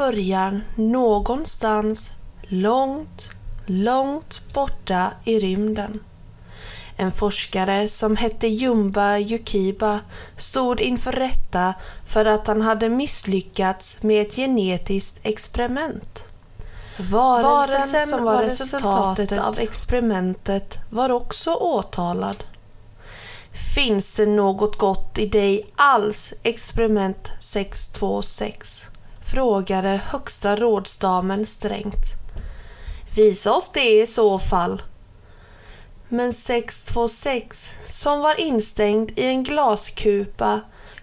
början någonstans långt, långt borta i rymden. En forskare som hette Jumba Yukiba stod inför rätta för att han hade misslyckats med ett genetiskt experiment. Varelsen som var resultatet av experimentet var också åtalad. Finns det något gott i dig alls, experiment 626? Frågade högsta rådsdamen strängt. Visa oss det i så fall. Men 626, som var instängd i en glaskupa,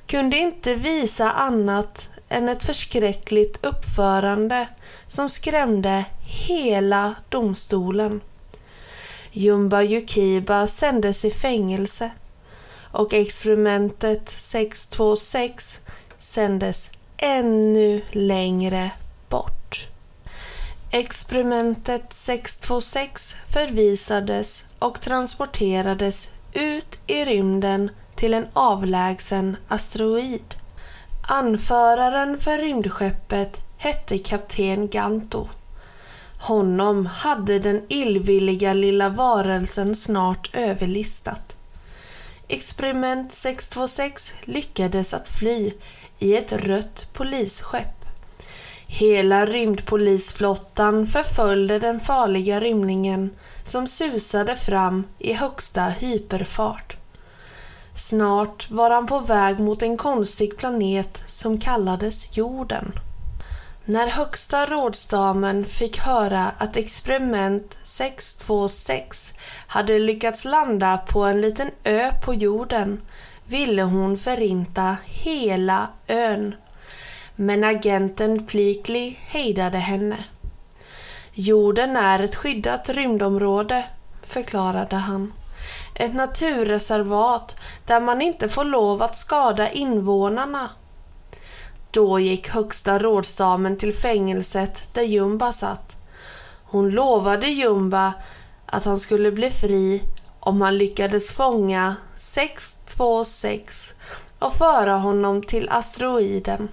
kunde inte visa annat än ett förskräckligt uppförande som skrämde hela domstolen. Jumba Yukiba sändes i fängelse och experimentet 626 sändes ännu längre bort. Experimentet 626 förvisades och transporterades ut i rymden till en avlägsen asteroid. Anföraren för rymdskeppet hette kapten Ganto. Honom hade den illvilliga lilla varelsen snart överlistat. Experiment 626 lyckades att fly i ett rött polisskepp. Hela rymdpolisflottan förföljde den farliga rymlingen som susade fram i högsta hyperfart. Snart var han på väg mot en konstig planet som kallades jorden. När högsta rådsdamen fick höra att experiment 626 hade lyckats landa på en liten ö på jorden ville hon förinta hela ön. Men agenten Pleakley hejdade henne. Jorden är ett skyddat rymdområde, förklarade han. Ett naturreservat där man inte får lov att skada invånarna. Då gick högsta rådsdamen till fängelset där Jumba satt. Hon lovade Jumba att han skulle bli fri om han lyckades fånga 626 och föra honom till asteroiden.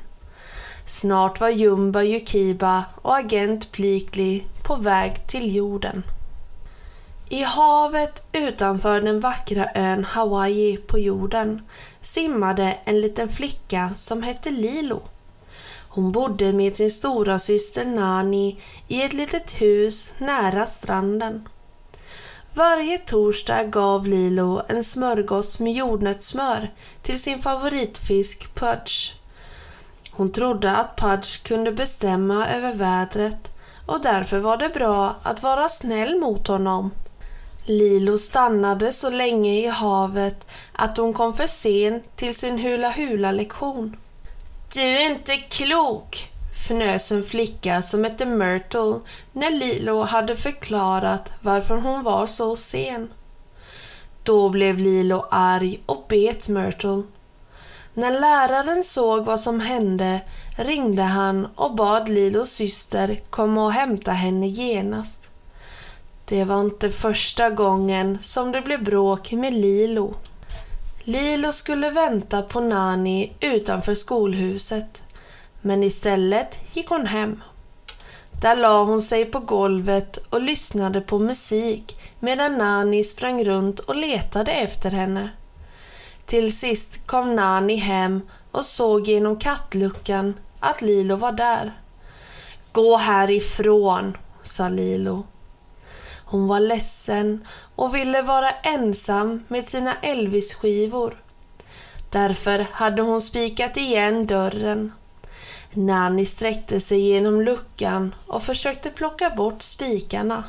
Snart var Jumba Yukiba och agent Pleakley på väg till jorden. I havet utanför den vackra ön Hawaii på jorden simmade en liten flicka som hette Lilo. Hon bodde med sin stora syster Nani i ett litet hus nära stranden. Varje torsdag gav Lilo en smörgås med jordnötssmör till sin favoritfisk Pudge. Hon trodde att Pudge kunde bestämma över vädret och därför var det bra att vara snäll mot honom. Lilo stannade så länge i havet att hon kom för sent till sin hula-hula-lektion. Du är inte klok, fnös en flicka som hette Myrtle när Lilo hade förklarat varför hon var så sen. Då blev Lilo arg och bet Myrtle. När läraren såg vad som hände ringde han och bad Lilos syster komma och hämta henne genast. Det var inte första gången som det blev bråk med Lilo. Lilo skulle vänta på Nani utanför skolhuset. Men istället gick hon hem. Där la hon sig på golvet och lyssnade på musik medan Nani sprang runt och letade efter henne. Till sist kom Nani hem och såg genom kattluckan att Lilo var där. Gå härifrån, sa Lilo. Hon var ledsen och ville vara ensam med sina Elvis-skivor. Därför hade hon spikat igen dörren. Nanny sträckte sig genom luckan och försökte plocka bort spikarna.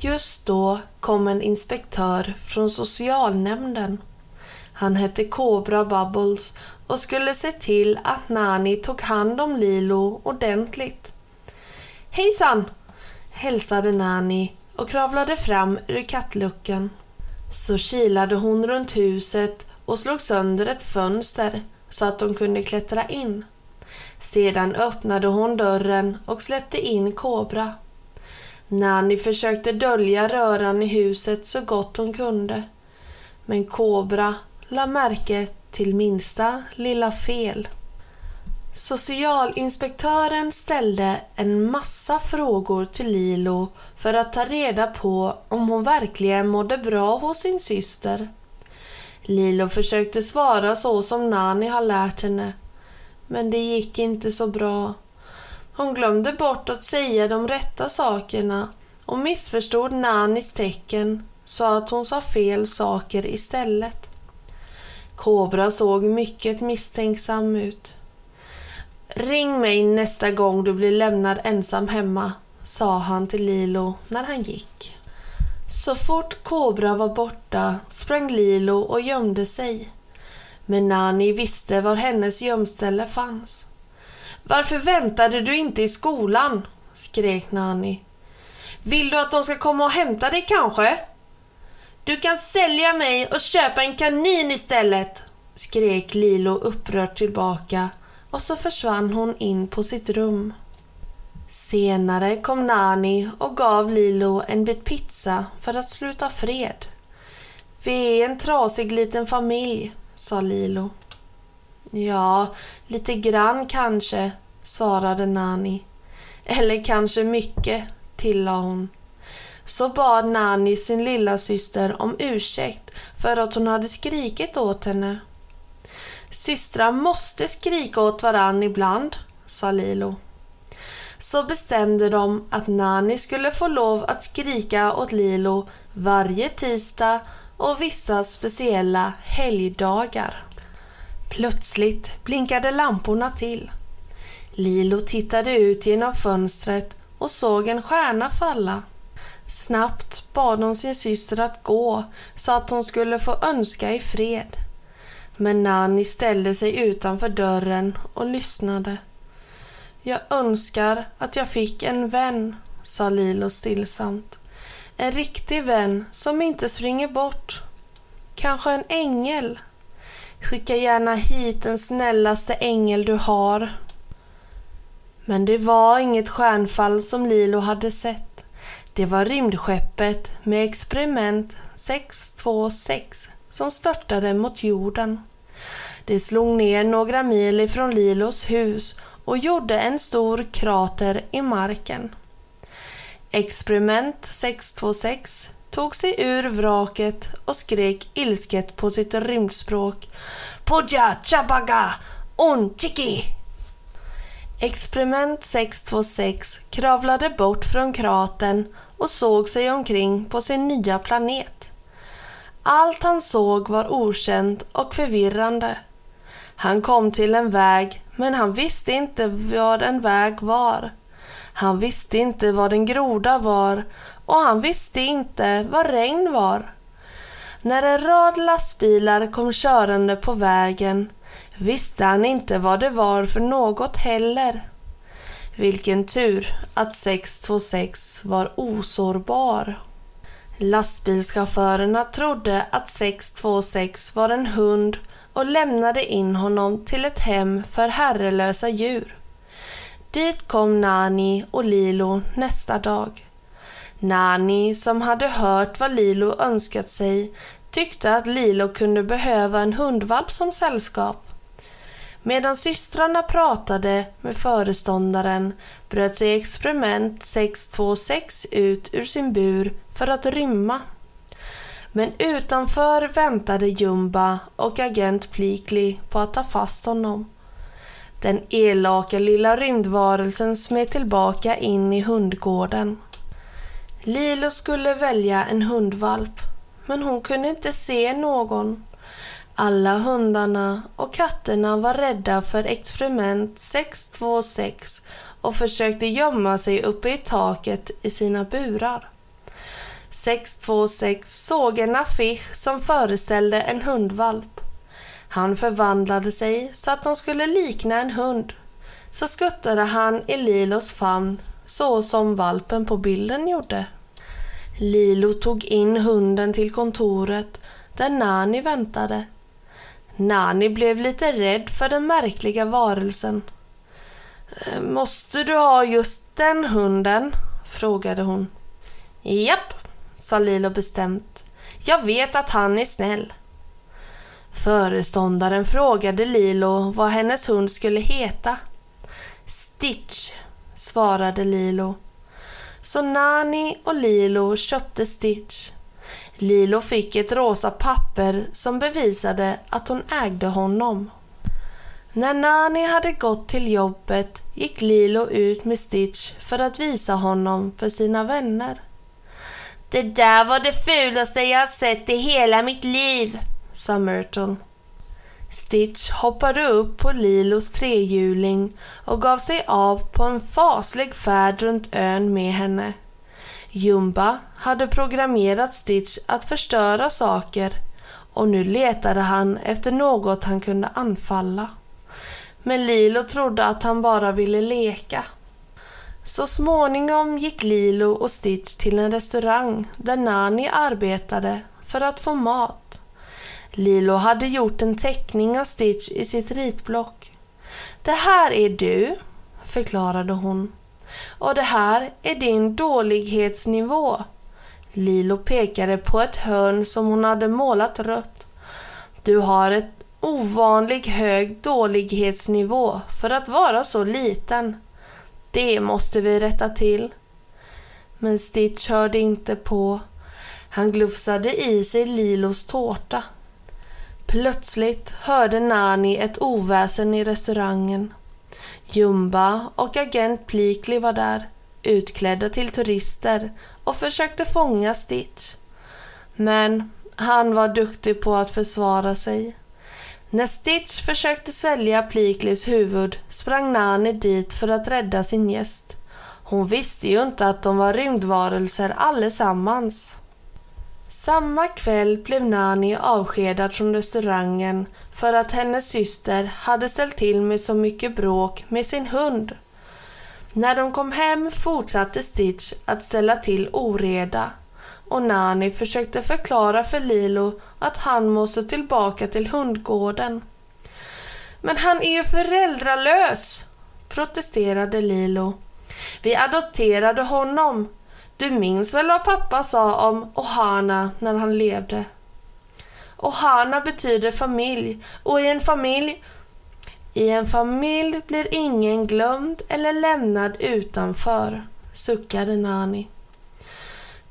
Just då kom en inspektör från socialnämnden. Han hette Cobra Bubbles och skulle se till att Nani tog hand om Lilo ordentligt. Hejsan! hälsade Nani och kravlade fram ur kattluckan. Så kilade hon runt huset och slog sönder ett fönster så att de kunde klättra in. Sedan öppnade hon dörren och släppte in Kobra. Nanny försökte dölja röran i huset så gott hon kunde. Men Kobra la märke till minsta lilla fel. Socialinspektören ställde en massa frågor till Lilo för att ta reda på om hon verkligen mådde bra hos sin syster. Lilo försökte svara så som Nani har lärt henne, men det gick inte så bra. Hon glömde bort att säga de rätta sakerna och missförstod Nanis tecken så att hon sa fel saker istället. Kobra såg mycket misstänksam ut. Ring mig nästa gång du blir lämnad ensam hemma, sa han till Lilo när han gick. Så fort Kobra var borta sprang Lilo och gömde sig. Men Nani visste var hennes gömställe fanns. Varför väntade du inte i skolan? skrek Nani. Vill du att de ska komma och hämta dig kanske? Du kan sälja mig och köpa en kanin istället! skrek Lilo upprört tillbaka och så försvann hon in på sitt rum. Senare kom Nani och gav Lilo en bit pizza för att sluta fred. Vi är en trasig liten familj, sa Lilo. Ja, lite grann kanske, svarade Nani. Eller kanske mycket, tillade hon. Så bad Nani sin lilla syster om ursäkt för att hon hade skrikit åt henne. Systrar måste skrika åt varann ibland, sa Lilo. Så bestämde de att Nani skulle få lov att skrika åt Lilo varje tisdag och vissa speciella helgdagar. Plötsligt blinkade lamporna till. Lilo tittade ut genom fönstret och såg en stjärna falla. Snabbt bad hon sin syster att gå så att hon skulle få önska i fred. Men Nanny ställde sig utanför dörren och lyssnade. Jag önskar att jag fick en vän, sa Lilo stillsamt. En riktig vän som inte springer bort. Kanske en ängel. Skicka gärna hit den snällaste ängel du har. Men det var inget stjärnfall som Lilo hade sett. Det var rymdskeppet med experiment 626 som störtade mot jorden. Det slog ner några mil ifrån Lilos hus och gjorde en stor krater i marken. Experiment 626 tog sig ur vraket och skrek ilsket på sitt rymdspråk Podja chabaga un chiki! Experiment 626 kravlade bort från kratern och såg sig omkring på sin nya planet. Allt han såg var okänt och förvirrande. Han kom till en väg, men han visste inte vad en väg var. Han visste inte vad en groda var och han visste inte vad regn var. När en rad lastbilar kom körande på vägen visste han inte vad det var för något heller. Vilken tur att 626 var osårbar. Lastbilschaufförerna trodde att 626 var en hund och lämnade in honom till ett hem för herrelösa djur. Dit kom Nani och Lilo nästa dag. Nani, som hade hört vad Lilo önskat sig, tyckte att Lilo kunde behöva en hundvalp som sällskap. Medan systrarna pratade med föreståndaren bröt sig experiment 626 ut ur sin bur för att rymma. Men utanför väntade Jumba och agent Plikli på att ta fast honom. Den elaka lilla rymdvarelsen smet tillbaka in i hundgården. Lilo skulle välja en hundvalp, men hon kunde inte se någon. Alla hundarna och katterna var rädda för experiment 626 och försökte gömma sig uppe i taket i sina burar. 626 såg en affisch som föreställde en hundvalp. Han förvandlade sig så att han skulle likna en hund. Så skuttade han i Lilos famn så som valpen på bilden gjorde. Lilo tog in hunden till kontoret där Nani väntade. Nani blev lite rädd för den märkliga varelsen. Eh, måste du ha just den hunden? frågade hon. Japp, sa Lilo bestämt. Jag vet att han är snäll. Föreståndaren frågade Lilo vad hennes hund skulle heta. Stitch, svarade Lilo. Så Nani och Lilo köpte Stitch. Lilo fick ett rosa papper som bevisade att hon ägde honom. När Nani hade gått till jobbet gick Lilo ut med Stitch för att visa honom för sina vänner. Det där var det fulaste jag har sett i hela mitt liv, sa Stitch hoppade upp på Lilos trehjuling och gav sig av på en faslig färd runt ön med henne. Jumba hade programmerat Stitch att förstöra saker och nu letade han efter något han kunde anfalla. Men Lilo trodde att han bara ville leka. Så småningom gick Lilo och Stitch till en restaurang där Nani arbetade för att få mat. Lilo hade gjort en teckning av Stitch i sitt ritblock. Det här är du, förklarade hon. Och det här är din dålighetsnivå. Lilo pekade på ett hörn som hon hade målat rött. Du har ett ovanligt hög dålighetsnivå för att vara så liten. Det måste vi rätta till. Men Stitch hörde inte på. Han glufsade i sig Lilos tårta. Plötsligt hörde Nani ett oväsen i restaurangen. Jumba och agent Plikli var där, utklädda till turister och försökte fånga Stitch. Men han var duktig på att försvara sig. När Stitch försökte svälja Pliklis huvud sprang Nani dit för att rädda sin gäst. Hon visste ju inte att de var rymdvarelser allesammans. Samma kväll blev Nani avskedad från restaurangen för att hennes syster hade ställt till med så mycket bråk med sin hund. När de kom hem fortsatte Stitch att ställa till oreda och Nani försökte förklara för Lilo att han måste tillbaka till hundgården. Men han är ju föräldralös, protesterade Lilo. Vi adopterade honom. Du minns väl vad pappa sa om Ohana när han levde? Ohana betyder familj och i en familj i en familj blir ingen glömd eller lämnad utanför, suckade Nani.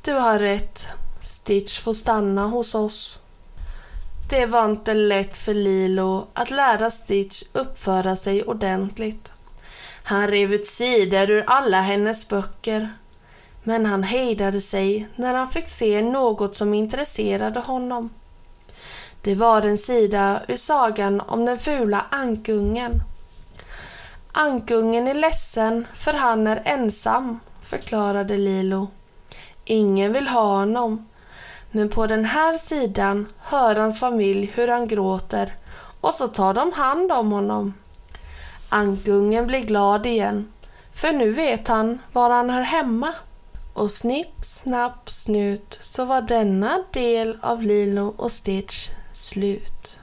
Du har rätt. Stitch får stanna hos oss. Det var inte lätt för Lilo att lära Stitch uppföra sig ordentligt. Han rev ut sidor ur alla hennes böcker. Men han hejdade sig när han fick se något som intresserade honom. Det var en sida ur sagan om den fula ankungen. Ankungen är ledsen för han är ensam, förklarade Lilo. Ingen vill ha honom. Men på den här sidan hör hans familj hur han gråter och så tar de hand om honom. Ankungen blir glad igen, för nu vet han var han hör hemma. Och snipp, snapp, snut så var denna del av Lilo och Stitch slut.